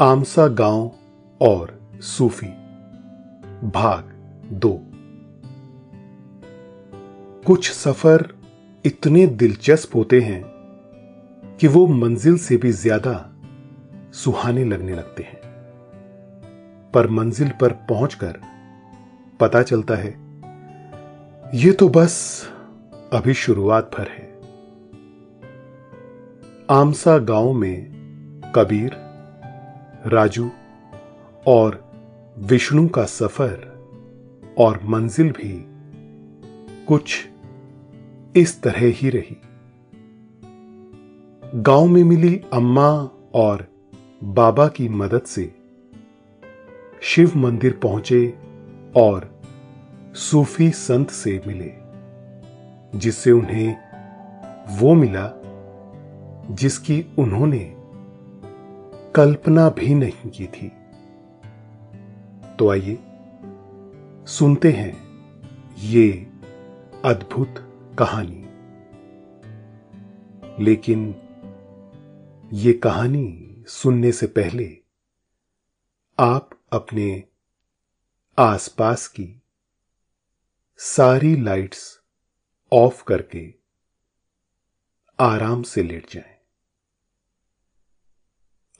आमसा गाँव और सूफी। भाग दो। कुछ सफ़र इतने दिलचस्प होते हैं कि वो मंजिल से भी ज़्यादा सुहाने लगने लगते हैं। पर मंजिल पर पहुंचकर पता चलता है, ये तो बस अभी शुरुआत भर है। आमसा गाँव में कबीर राजू और विष्णु का सफ़र और मंजिल भी कुछ इस तरह ही रही। गाँव में मिली अम्मा और बाबा की मदद से शिव मंदिर पहुँचे और सूफी संत से मिले, जिससे उन्हें वो मिला जिसकी उन्होंने कल्पना भी नहीं की थी तो आइए, सुनते हैं ये अद्भुत कहानी लेकिन ये कहानी सुनने से पहले आप अपने आसपास की सारी लाइट्स ऑफ़ करके आराम से लेट जाएँ।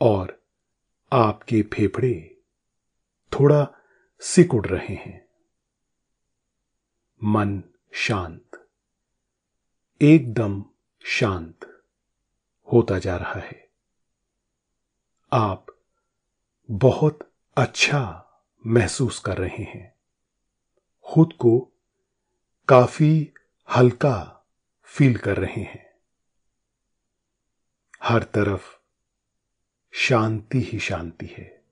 और आपके फेफड़े थोड़ा सिकुड़ रहे हैं। मन शांत, एकदम शांत होता जा रहा है। आप बहुत अच्छा महसूस कर रहे हैं। खुद को काफ़ी हल्का फील कर रहे हैं। हर तरफ़ शांति ही शांति है।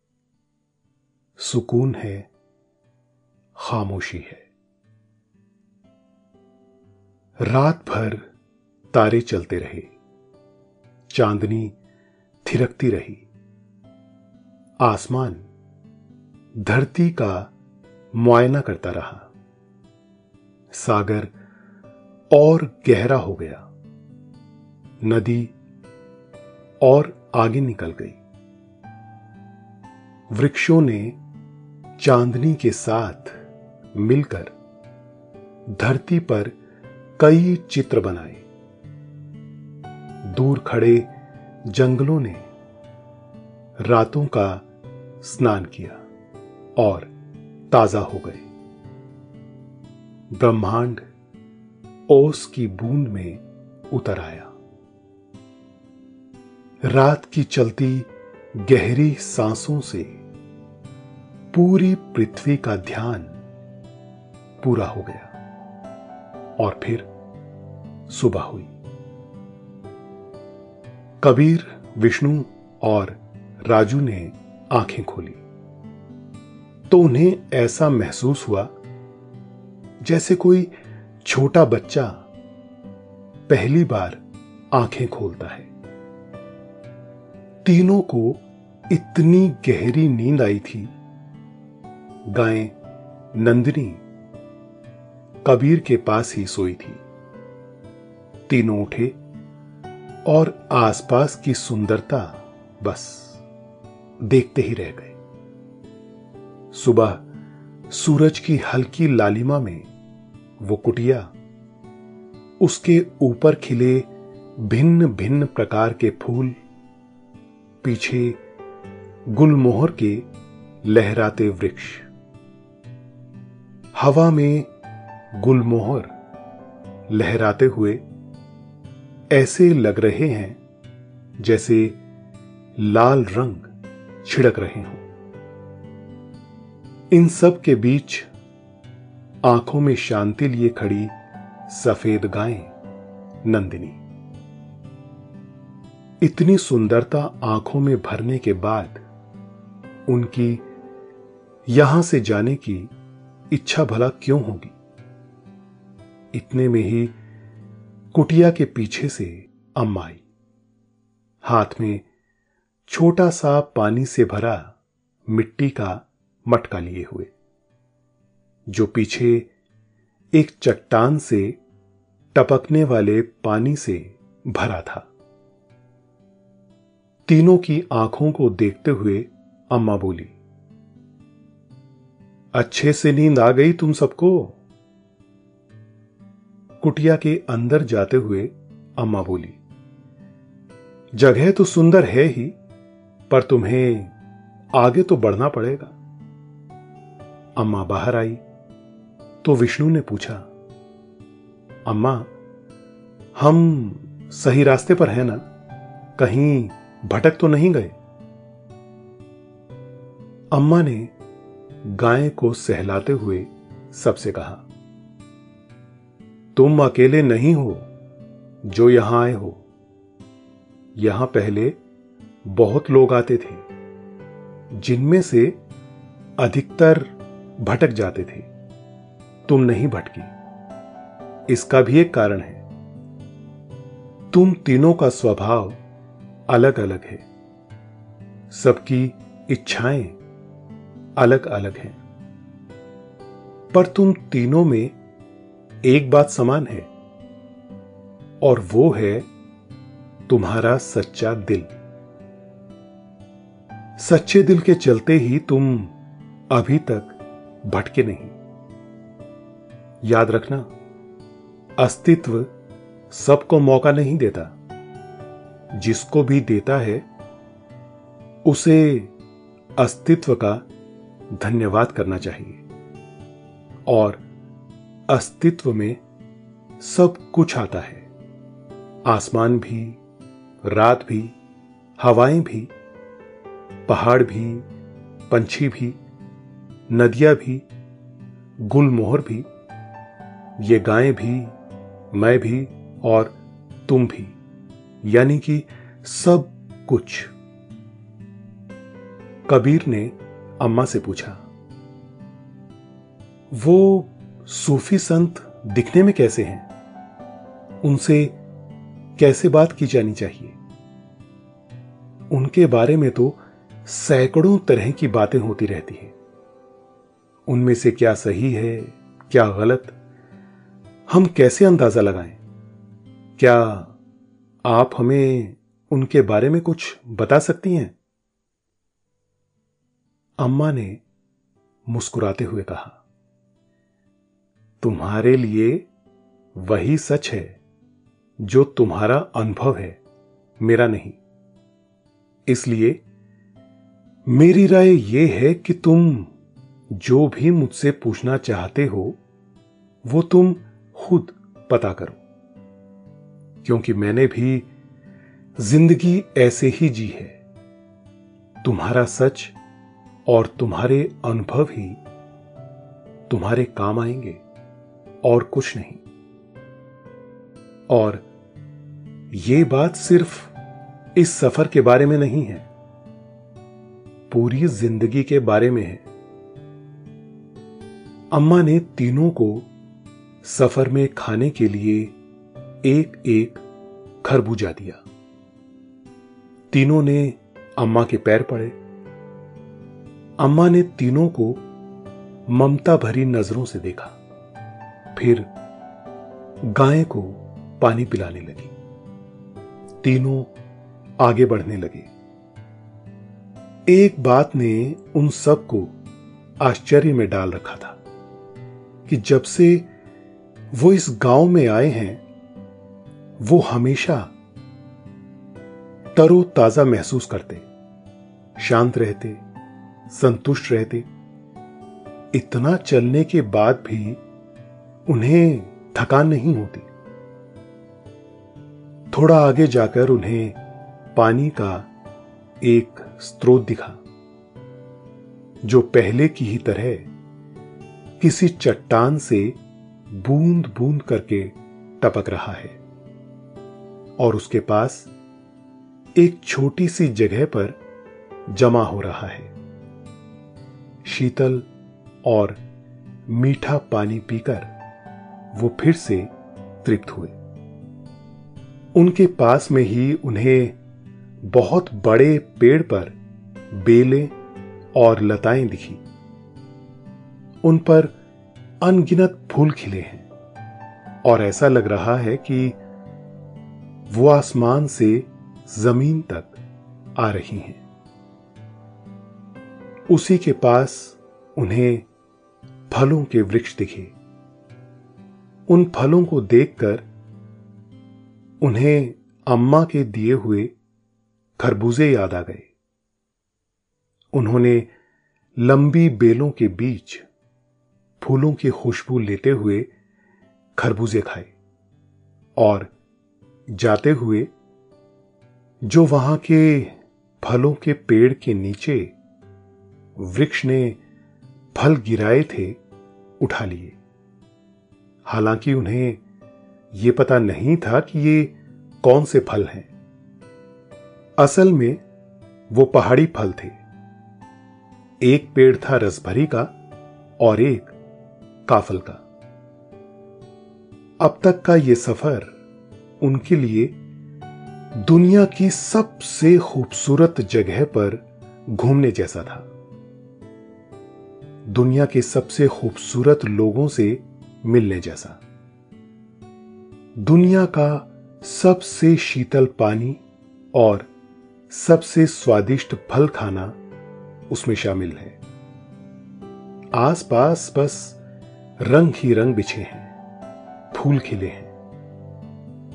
सुकून है, खामोशी है। रात भर तारे चलते रहे, चांदनी थिरकती रही, आसमान धरती का मुआयना करता रहा, सागर और गहरा हो गया, नदी और आगे निकल गई। वृक्षों ने चांदनी के साथ मिलकर धरती पर कई चित्र बनाए। दूर खड़े जंगलों ने रातों का स्नान किया और ताज़ा हो गए। ब्रह्मांड ओस की बूंद में उतर आया। रात की चलती गहरी सांसों से पूरी पृथ्वी का ध्यान पूरा हो गया और फिर सुबह हुई। कबीर, विष्णु और राजू ने आँखें खोली। तो उन्हें ऐसा महसूस हुआ जैसे कोई छोटा बच्चा पहली बार आँखें खोलता है। तीनों को इतनी गहरी नींद आई थी। गाय, नंदिनी, कबीर के पास ही सोई थी। तीनों उठे और आसपास की सुंदरता बस देखते ही रह गए। सुबह सूरज की हल्की लालिमा में वो कुटिया, उसके ऊपर खिले भिन्न भिन्न प्रकार के फूल पीछे गुलमोहर के लहराते वृक्ष। हवा में गुलमोहर लहराते हुए ऐसे लग रहे हैं जैसे लाल रंग छिड़क रहे हों। इन सब के बीच आँखों में शांति लिए खड़ी सफ़ेद गायें, नंदिनी। इतनी सुंदरता आँखों में भरने के बाद उनकी यहाँ से जाने की इच्छा भला क्यों होगी? इतने में ही कुटिया के पीछे से अम्मा आई। हाथ में छोटा सा पानी से भरा मिट्टी का मटका लिए हुए, जो पीछे एक चट्टान से टपकने वाले पानी से भरा था। तीनों की आँखों को देखते हुए अम्मा बोली, अच्छे से नींद आ गई तुम सबको? कुटिया के अंदर जाते हुए अम्मा बोली, जगह तो सुंदर है ही, पर तुम्हें आगे तो बढ़ना पड़ेगा। अम्मा बाहर आई तो विष्णु ने पूछा, अम्मा, हम सही रास्ते पर हैं ना? कहीं भटक तो नहीं गए। अम्मा ने गाय को सहलाते हुए सबसे कहा, तुम अकेले नहीं हो जो यहाँ आए हो। यहाँ पहले बहुत लोग आते थे, जिनमें से अधिकतर भटक जाते थे। तुम नहीं भटकी। इसका भी एक कारण है। तुम तीनों का स्वभाव अलग अलग है। सबकी इच्छाएँ अलग अलग हैं। पर तुम तीनों में एक बात समान है, और वो है तुम्हारा सच्चा दिल। सच्चे दिल के चलते ही तुम अभी तक भटके नहीं। याद रखना, अस्तित्व सबको मौका नहीं देता। जिसको भी देता है, उसे अस्तित्व का धन्यवाद करना चाहिए। और अस्तित्व में सब कुछ आता है। आसमान भी, रात भी, हवाएँ भी, पहाड़ भी, पंछी भी, नदियाँ भी, गुलमोहर भी, ये गायें भी, मैं भी और तुम भी। यानी कि सब कुछ। कबीर ने अम्मा से पूछा, वो सूफी संत दिखने में कैसे हैं? उनसे कैसे बात की जानी चाहिए? उनके बारे में तो सैकड़ों तरह की बातें होती रहती हैं। उनमें से क्या सही है, क्या गलत? हम कैसे अंदाज़ा लगाएँ? क्या आप हमें उनके बारे में कुछ बता सकती हैं? अम्मा ने मुस्कुराते हुए कहा, तुम्हारे लिए वही सच है जो तुम्हारा अनुभव है, मेरा नहीं। इसलिए मेरी राय यह है कि तुम जो भी मुझसे पूछना चाहते हो, वो तुम खुद पता करो। क्योंकि मैंने भी ज़िंदगी ऐसे ही जी है। तुम्हारा सच और तुम्हारे अनुभव ही तुम्हारे काम आएँगे और कुछ नहीं। और ये बात सिर्फ़ इस सफ़र के बारे में नहीं है। पूरी ज़िंदगी के बारे में है। अम्मा ने तीनों को सफ़र में खाने के लिए एक एक खरबूजा दिया। तीनों ने अम्मा के पैर पड़े। अम्मा ने तीनों को ममता भरी नज़रों से देखा। फिर गाय को पानी पिलाने लगी। तीनों आगे बढ़ने लगे। एक बात ने उन सबको आश्चर्य में डाल रखा था कि जब से वो इस गाँव में आए हैं वो हमेशा तरो ताज़ा महसूस करते, शांत रहते, संतुष्ट रहते। इतना चलने के बाद भी उन्हें थकान नहीं होती। थोड़ा आगे जाकर उन्हें पानी का एक स्रोत दिखा, जो पहले की ही तरह किसी चट्टान से बूंद बूंद करके टपक रहा है। और उसके पास एक छोटी सी जगह पर जमा हो रहा है। शीतल और मीठा पानी पीकर वो फिर से तृप्त हुए। उनके पास में ही उन्हें बहुत बड़े पेड़ पर बेलें और लताएँ दिखी। उन पर अनगिनत फूल खिले हैं और ऐसा लग रहा है कि वो आसमान से ज़मीन तक आ रही हैं। उसी के पास उन्हें फलों के वृक्ष दिखे। उन फलों को देखकर उन्हें अम्मा के दिए हुए खरबूजे याद आ गए। उन्होंने लंबी बेलों के बीच फूलों की खुशबू लेते हुए खरबूजे खाए और जाते हुए, जो वहाँ के फलों के पेड़ के नीचे वृक्ष ने फल गिराए थे, उठा लिए। हालाँकि उन्हें यह पता नहीं था कि ये कौन से फल हैं। असल में वो पहाड़ी फल थे। एक पेड़ था रसभरी का, और एक काफल का। अब तक का यह सफ़र उनके लिए दुनिया की सबसे खूबसूरत जगह पर घूमने जैसा था। दुनिया के सबसे खूबसूरत लोगों से मिलने जैसा। दुनिया का सबसे शीतल पानी और सबसे स्वादिष्ट फल खाना उसमें शामिल है। आसपास बस रंग ही रंग बिछे हैं, फूल खिले हैं।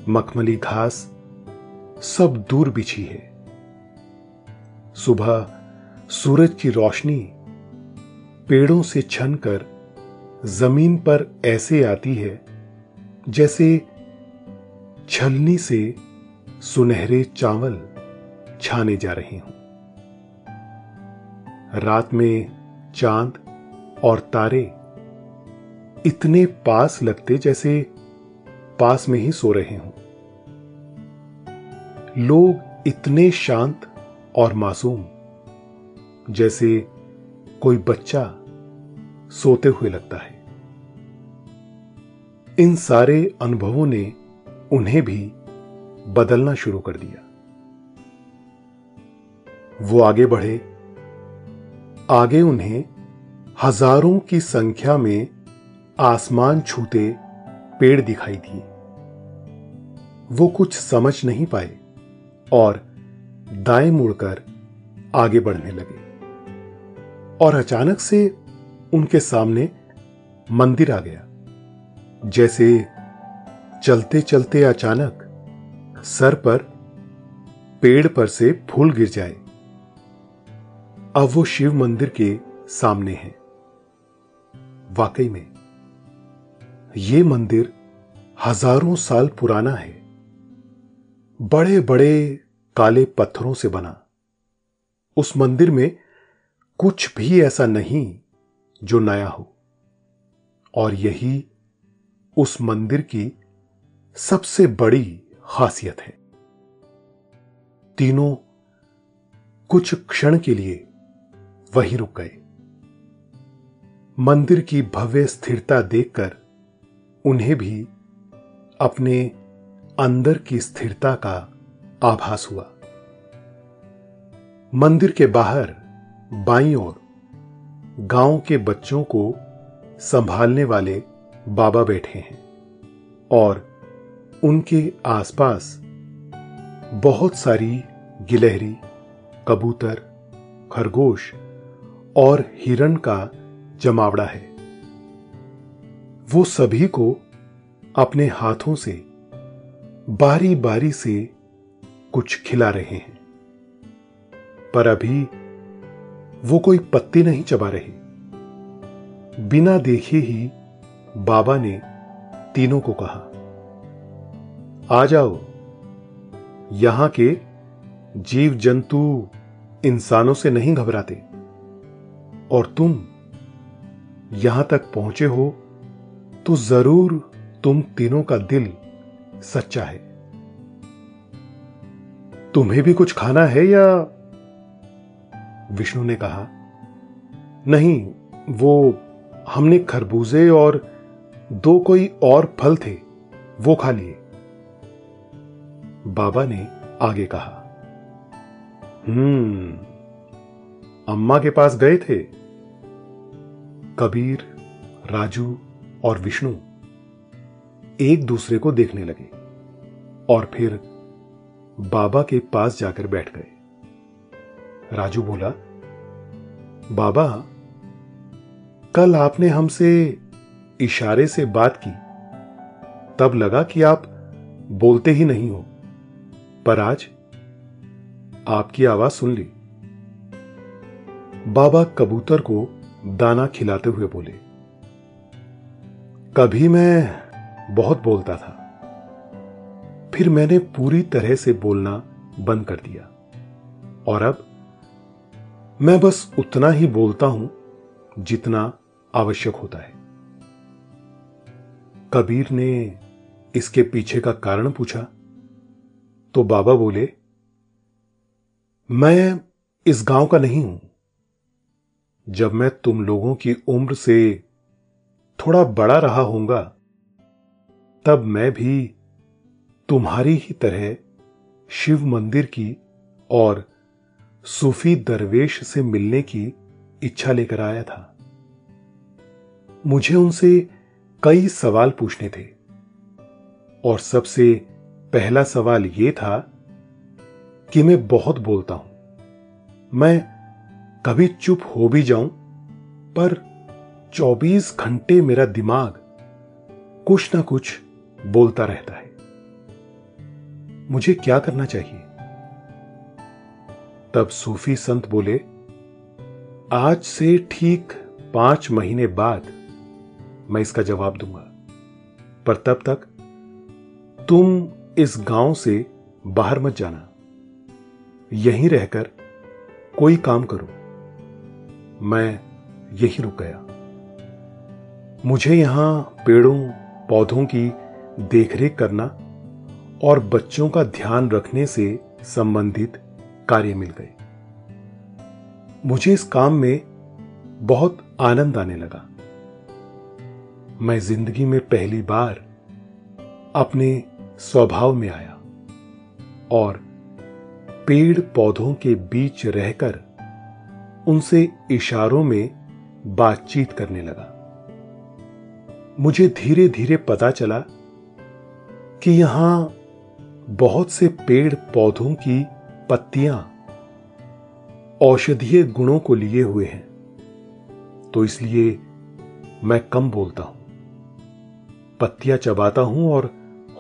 मखमली घास सब दूर बिछी है। सुबह सूरज की रोशनी पेड़ों से छन कर ज़मीन पर ऐसे आती है जैसे छलनी से सुनहरे चावल छाने जा रहे हों। रात में चाँद और तारे इतने पास लगते जैसे पास में ही सो रहे हों। लोग इतने शांत और मासूम, जैसे कोई बच्चा सोते हुए लगता है। इन सारे अनुभवों ने उन्हें भी बदलना शुरू कर दिया। वो आगे बढ़े। आगे उन्हें हज़ारों की संख्या में आसमान छूते पेड़ दिखाई दिए। वो कुछ समझ नहीं पाए। और दाएँ मुड़कर आगे बढ़ने लगे। और अचानक से उनके सामने मंदिर आ गया। जैसे चलते चलते अचानक सर पर, पेड़ पर से फूल गिर जाए। अब वो शिव मंदिर के सामने है। वाकई में ये मंदिर हज़ारों साल पुराना है। बड़े बड़े काले पत्थरों से बना। उस मंदिर में कुछ भी ऐसा नहीं जो नया हो। और यही उस मंदिर की सबसे बड़ी खासियत है। तीनों कुछ क्षण के लिए वहीं रुक गए। मंदिर की भव्य स्थिरता देखकर उन्हें भी अपने अंदर की स्थिरता का आभास हुआ। मंदिर के बाहर, बाई ओर, गाँव के बच्चों को संभालने वाले बाबा बैठे हैं और उनके आसपास बहुत सारी गिलहरी, कबूतर, खरगोश और हिरण का जमावड़ा है। वो सभी को अपने हाथों से बारी बारी से कुछ खिला रहे हैं। पर अभी वो कोई पत्ती नहीं चबा रहे। बिना देखे ही बाबा ने तीनों को कहा, आ जाओ, यहाँ के जीव जंतु इंसानों से नहीं घबराते। और तुम यहाँ तक पहुँचे हो तो ज़रूर तुम तीनों का दिल सच्चा है। तुम्हें भी कुछ खाना है या? विष्णु ने कहा, नहीं, वो हमने खरबूजे और दो कोई और फल थे, वो खा लिए। बाबा ने आगे कहा हम्म अम्मा के पास गए थे। कबीर, राजू और विष्णु एक दूसरे को देखने लगे और फिर बाबा के पास जाकर बैठ गए। राजू बोला, बाबा, कल आपने हमसे इशारे से बात की। तब लगा कि आप बोलते ही नहीं हो, पर आज आपकी आवाज़ सुन ली। बाबा कबूतर को दाना खिलाते हुए बोले, कभी मैं बहुत बोलता था। फिर मैंने पूरी तरह से बोलना बंद कर दिया। और अब मैं बस उतना ही बोलता हूँ जितना आवश्यक होता है। कबीर ने इसके पीछे का कारण पूछा। तो बाबा बोले, मैं इस गाँव का नहीं हूँ। जब मैं तुम लोगों की उम्र से थोड़ा बड़ा रहा होऊँगा तब मैं भी तुम्हारी ही तरह शिव मंदिर की और सूफी दरवेश से मिलने की इच्छा लेकर आया था। मुझे उनसे कई सवाल पूछने थे और सबसे पहला सवाल यह था कि मैं बहुत बोलता हूँ। मैं कभी चुप हो भी जाऊँ, पर 24 घंटे मेरा दिमाग कुछ ना कुछ बोलता रहता है। मुझे क्या करना चाहिए? तब सूफी संत बोले, आज से ठीक पाँच महीने बाद मैं इसका जवाब दूँगा। पर तब तक तुम इस गाँव से बाहर मत जाना। यहीं रहकर कोई काम करो। मैं यहीं रुक गया। मुझे यहाँ पेड़ों, पौधों की देखरेख करना और बच्चों का ध्यान रखने से संबंधित कार्य मिल गए। मुझे इस काम में बहुत आनंद आने लगा। मैं ज़िंदगी में पहली बार अपने स्वभाव में आया और पेड़ पौधों के बीच रहकर उनसे इशारों में बातचीत करने लगा। मुझे धीरे धीरे पता चला कि यहाँ बहुत से पेड़ पौधों की पत्तियाँ औषधीय गुणों को लिए हुए हैं। तो इसलिए मैं कम बोलता हूँ, पत्तियाँ चबाता हूँ और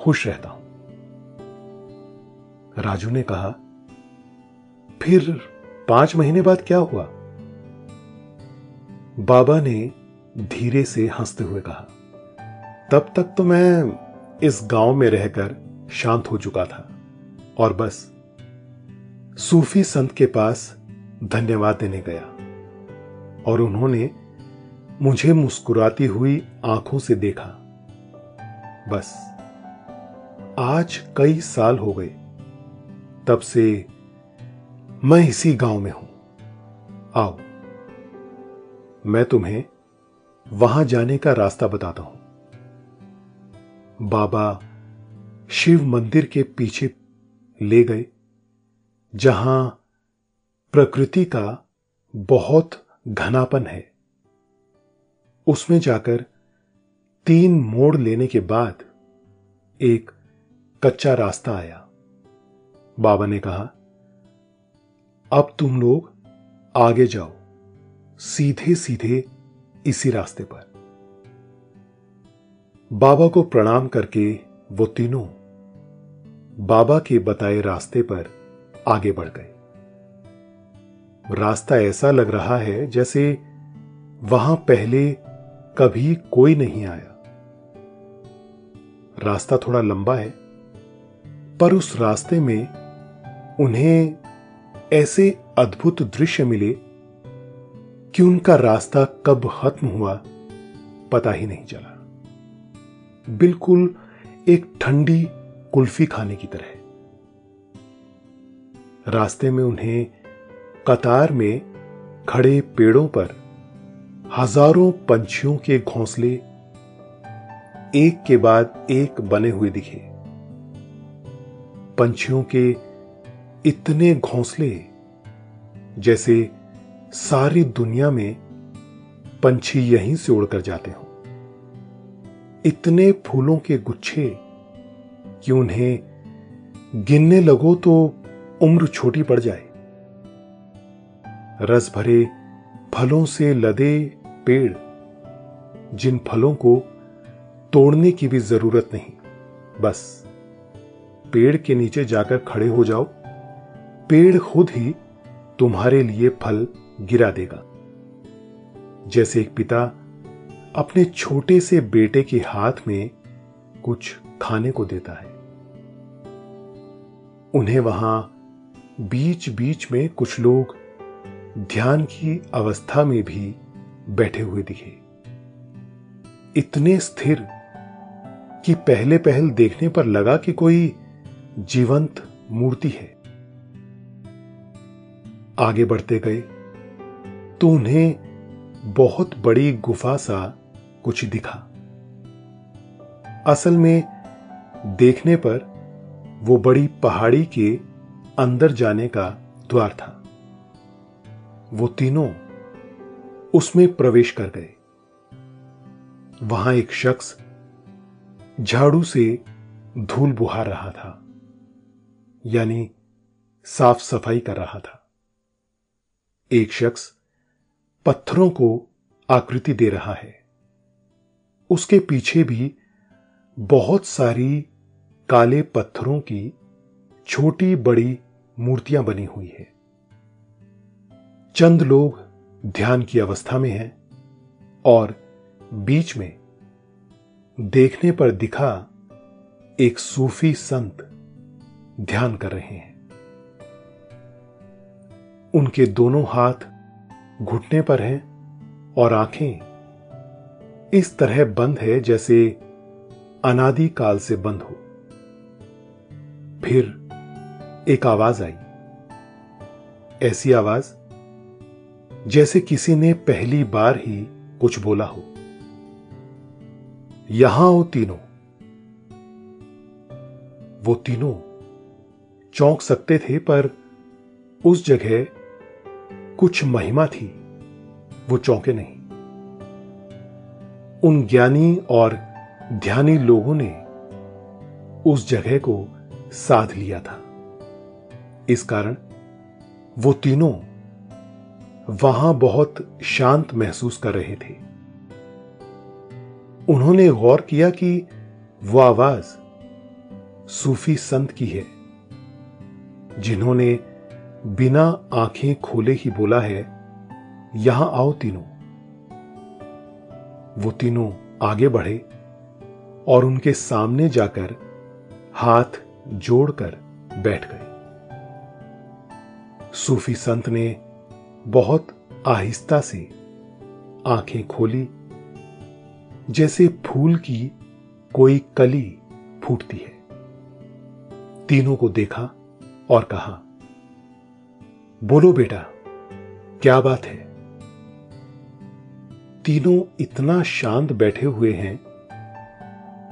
खुश रहता हूँ। राजू ने कहा, फिर पाँच महीने बाद क्या हुआ? बाबा ने धीरे से हँसते हुए कहा, तब तक तो मैं इस गाँव में रहकर शांत हो चुका था। और बस, सूफी संत के पास धन्यवाद देने गया। और उन्होंने मुझे मुस्कुराती हुई आँखों से देखा। बस, आज कई साल हो गए। तब से मैं इसी गाँव में हूँ। आओ, मैं तुम्हें वहाँ जाने का रास्ता बताता हूँ। बाबा शिव मंदिर के पीछे ले गए, जहाँ प्रकृति का बहुत घनापन है। उसमें जाकर तीन मोड़ लेने के बाद एक कच्चा रास्ता आया। बाबा ने कहा, अब तुम लोग आगे जाओ सीधे सीधे इसी रास्ते पर। बाबा को प्रणाम करके वो तीनों बाबा के बताए रास्ते पर आगे बढ़ गए। रास्ता ऐसा लग रहा है जैसे वहाँ पहले कभी कोई नहीं आया। रास्ता थोड़ा लंबा है, पर उस रास्ते में उन्हें ऐसे अद्भुत दृश्य मिले कि उनका रास्ता कब खत्म हुआ पता ही नहीं चला। बिल्कुल एक ठंडी कुल्फी खाने की तरह रास्ते में उन्हें कतार में खड़े पेड़ों पर हज़ारों पंछियों के घोंसले एक के बाद एक बने हुए दिखे। पंछियों के इतने घोंसले जैसे सारी दुनिया में पंछी यहीं से उड़कर जाते हों। इतने फूलों के गुच्छे कि उन्हें गिनने लगो तो उम्र छोटी पड़ जाए। रस भरे फलों से लदे पेड़, जिन फलों को तोड़ने की भी ज़रूरत नहीं, बस पेड़ के नीचे जाकर खड़े हो जाओ। पेड़ खुद ही तुम्हारे लिए फल गिरा देगा। जैसे एक पिता अपने छोटे से बेटे के हाथ में कुछ खाने को देता है। उन्हें वहाँ बीच बीच में कुछ लोग ध्यान की अवस्था में भी बैठे हुए दिखे। इतने स्थिर कि पहले पहल देखने पर लगा कि कोई जीवंत मूर्ति है। आगे बढ़ते गए तो उन्हें बहुत बड़ी गुफा सा कुछ दिखा। असल में, देखने पर वो बड़ी पहाड़ी के अंदर जाने का द्वार था। वो तीनों उसमें प्रवेश कर गए। वहाँ एक शख्स झाड़ू से धूल बुहा रहा था, यानी साफ़ सफ़ाई कर रहा था। एक शख्स पत्थरों को आकृति दे रहा है। उसके पीछे भी बहुत सारी काले पत्थरों की छोटी बड़ी मूर्तियाँ बनी हुई है। चंद लोग ध्यान की अवस्था में हैं और बीच में देखने पर दिखा एक सूफी संत ध्यान कर रहे हैं। उनके दोनों हाथ घुटने पर हैं और आँखें इस तरह बंद है जैसे अनादि काल से बंद हो। फिर एक आवाज़ आई। ऐसी आवाज़ जैसे किसी ने पहली बार ही कुछ बोला हो। यहाँ हो तीनों। वो तीनों चौंक सकते थे, पर उस जगह कुछ महिमा थी, वो चौंके नहीं। उन ज्ञानी और ध्यानी लोगों ने उस जगह को साध लिया था। इस कारण वो तीनों वहाँ बहुत शांत महसूस कर रहे थे। उन्होंने गौर किया कि वह आवाज़ सूफी संत की है, जिन्होंने बिना आँखें खोले ही बोला है, यहाँ आओ तीनों। वो तीनों आगे बढ़े और उनके सामने जाकर हाथ जोड़कर बैठ गए। सूफी संत ने बहुत आहिस्ता से आँखें खोली, जैसे फूल की कोई कली फूटती है। तीनों को देखा और कहा, बोलो बेटा, क्या बात है? तीनों इतना शांत बैठे हुए हैं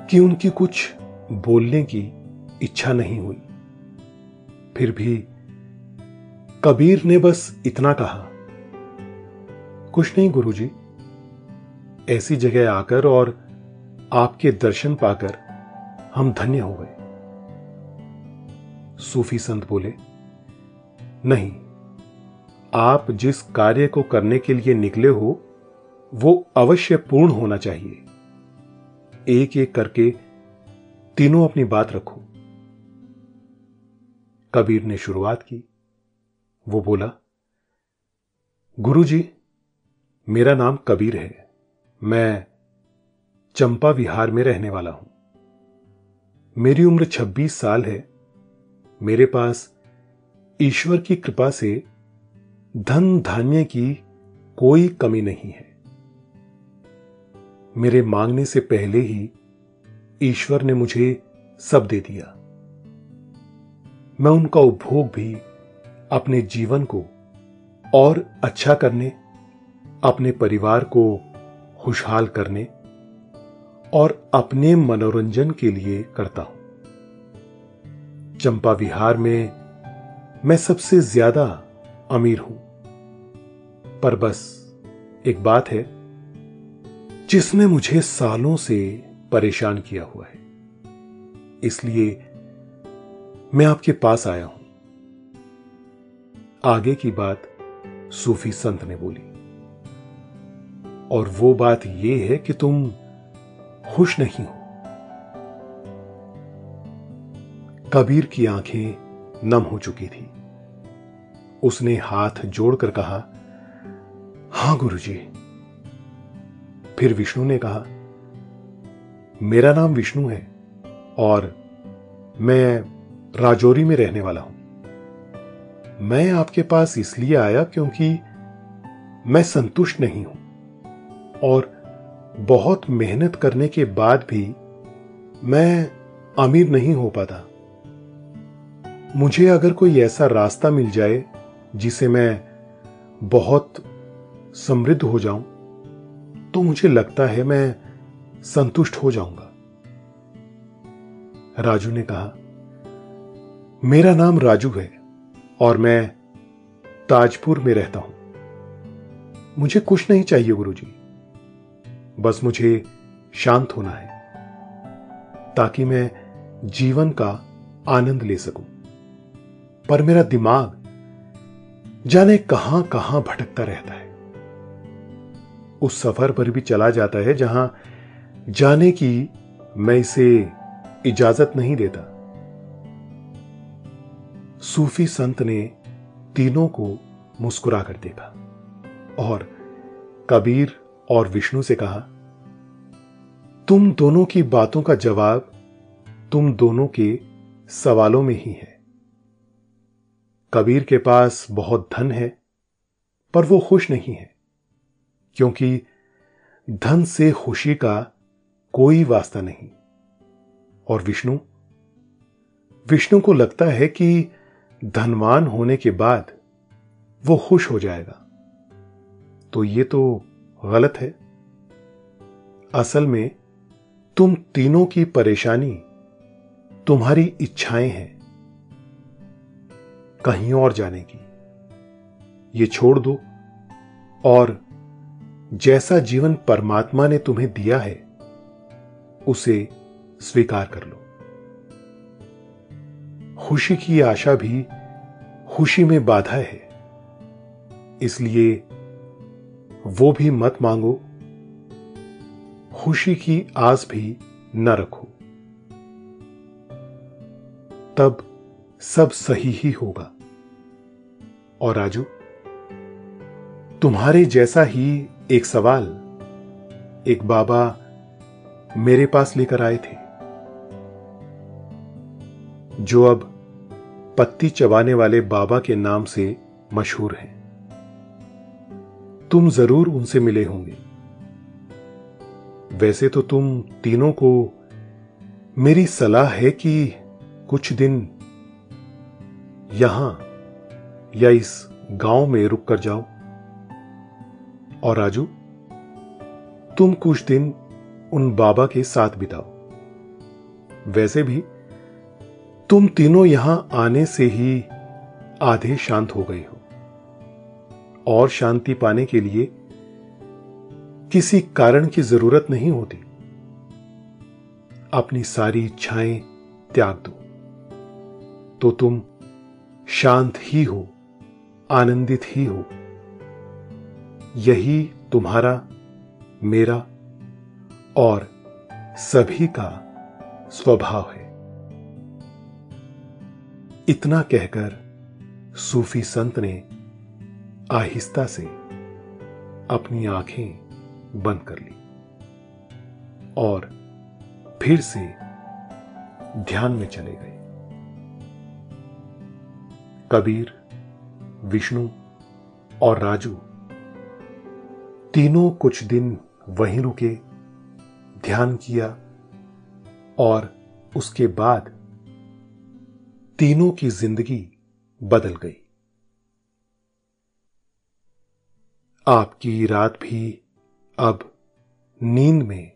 कि उनकी कुछ बोलने की इच्छा नहीं हुई। फिर भी कबीर ने बस इतना कहा, कुछ नहीं गुरुजी, ऐसी जगह आकर और आपके दर्शन पाकर हम धन्य हो गए। सूफी संत बोले, नहीं, आप जिस कार्य को करने के लिए निकले हो वो अवश्य पूर्ण होना चाहिए। एक एक करके तीनों अपनी बात रखो। कबीर ने शुरुआत की। वो बोला, गुरुजी, मेरा नाम कबीर है। मैं चंपा विहार में रहने वाला हूँ। मेरी उम्र 26 साल है। मेरे पास ईश्वर की कृपा से धन धान्य की कोई कमी नहीं है। मेरे मांगने से पहले ही ईश्वर ने मुझे सब दे दिया। मैं उनका उपभोग भी अपने जीवन को और अच्छा करने, अपने परिवार को खुशहाल करने और अपने मनोरंजन के लिए करता हूँ। चंपा विहार में मैं सबसे ज़्यादा अमीर हूँ। पर बस एक बात है जिसने मुझे सालों से परेशान किया हुआ है। इसलिए मैं आपके पास आया हूँ। आगे की बात सूफी संत ने बोली। और वो बात यह है कि तुम खुश नहीं हो। कबीर की आँखें नम हो चुकी थी। उसने हाथ जोड़कर कहा, हाँ गुरुजी फिर विष्णु ने कहा, मेरा नाम विष्णु है और मैं राजौरी में रहने वाला हूँ। मैं आपके पास इसलिए आया क्योंकि मैं संतुष्ट नहीं हूँ और बहुत मेहनत करने के बाद भी मैं अमीर नहीं हो पाता। मुझे अगर कोई ऐसा रास्ता मिल जाए जिसे मैं बहुत समृद्ध हो जाऊँ तो मुझे लगता है मैं संतुष्ट हो जाऊँगा। राजू ने कहा, मेरा नाम राजू है और मैं ताजपुर में रहता हूँ। मुझे कुछ नहीं चाहिए गुरुजी। बस मुझे शांत होना है, ताकि मैं जीवन का आनंद ले सकूँ। पर मेरा दिमाग जाने कहाँ कहाँ भटकता रहता है। उस सफ़र पर भी चला जाता है जहाँ जाने की मैं इसे इजाज़त नहीं देता। सूफी संत ने तीनों को मुस्कुरा कर देखा और कबीर और विष्णु से कहा, तुम दोनों की बातों का जवाब तुम दोनों के सवालों में ही है। कबीर के पास बहुत धन है, पर वो खुश नहीं है। क्योंकि धन से खुशी का कोई वास्ता नहीं। और विष्णु? विष्णु को लगता है कि धनवान होने के बाद वो खुश हो जाएगा। तो ये तो गलत है। असल में तुम तीनों की परेशानी, तुम्हारी इच्छाएँ हैं। कहीं और जाने की। ये छोड़ दो और जैसा जीवन परमात्मा ने तुम्हें दिया है, उसे स्वीकार कर लो। खुशी की आशा भी खुशी में बाधा है, इसलिए वो भी मत मांगो। खुशी की आस भी न रखो। तब सब सही ही होगा। और राजू, तुम्हारे जैसा ही एक सवाल एक बाबा मेरे पास लेकर आए थे। जो अब पत्ती चबाने वाले बाबा के नाम से मशहूर हैं। तुम ज़रूर उनसे मिले होंगे। वैसे तो तुम तीनों को मेरी सलाह है कि कुछ दिन यहाँ या इस गाँव में रुक कर जाओ। और राजू, तुम कुछ दिन उन बाबा के साथ बिताओ। वैसे भी तुम तीनों यहाँ आने से ही आधे शांत हो गए हो। और शांति पाने के लिए किसी कारण की ज़रूरत नहीं होती। अपनी सारी इच्छाएँ त्याग दो। तो तुम शांत ही हो, आनंदित ही हो। यही तुम्हारा, मेरा और सभी का स्वभाव है। इतना कहकर सूफी संत ने आहिस्ता से अपनी आँखें बंद कर ली और फिर से ध्यान में चले गए। कबीर, विष्णु और राजू तीनों कुछ दिन वहीं रुके, ध्यान किया और उसके बाद तीनों की ज़िंदगी बदल गई। आपकी रात भी अब नींद में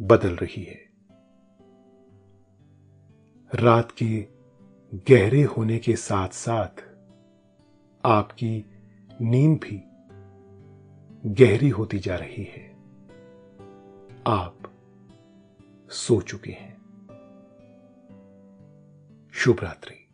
बदल रही है। रात के गहरे होने के साथ साथ आपकी नींद भी गहरी होती जा रही है। आप सो चुके हैं। शुभ रात्रि।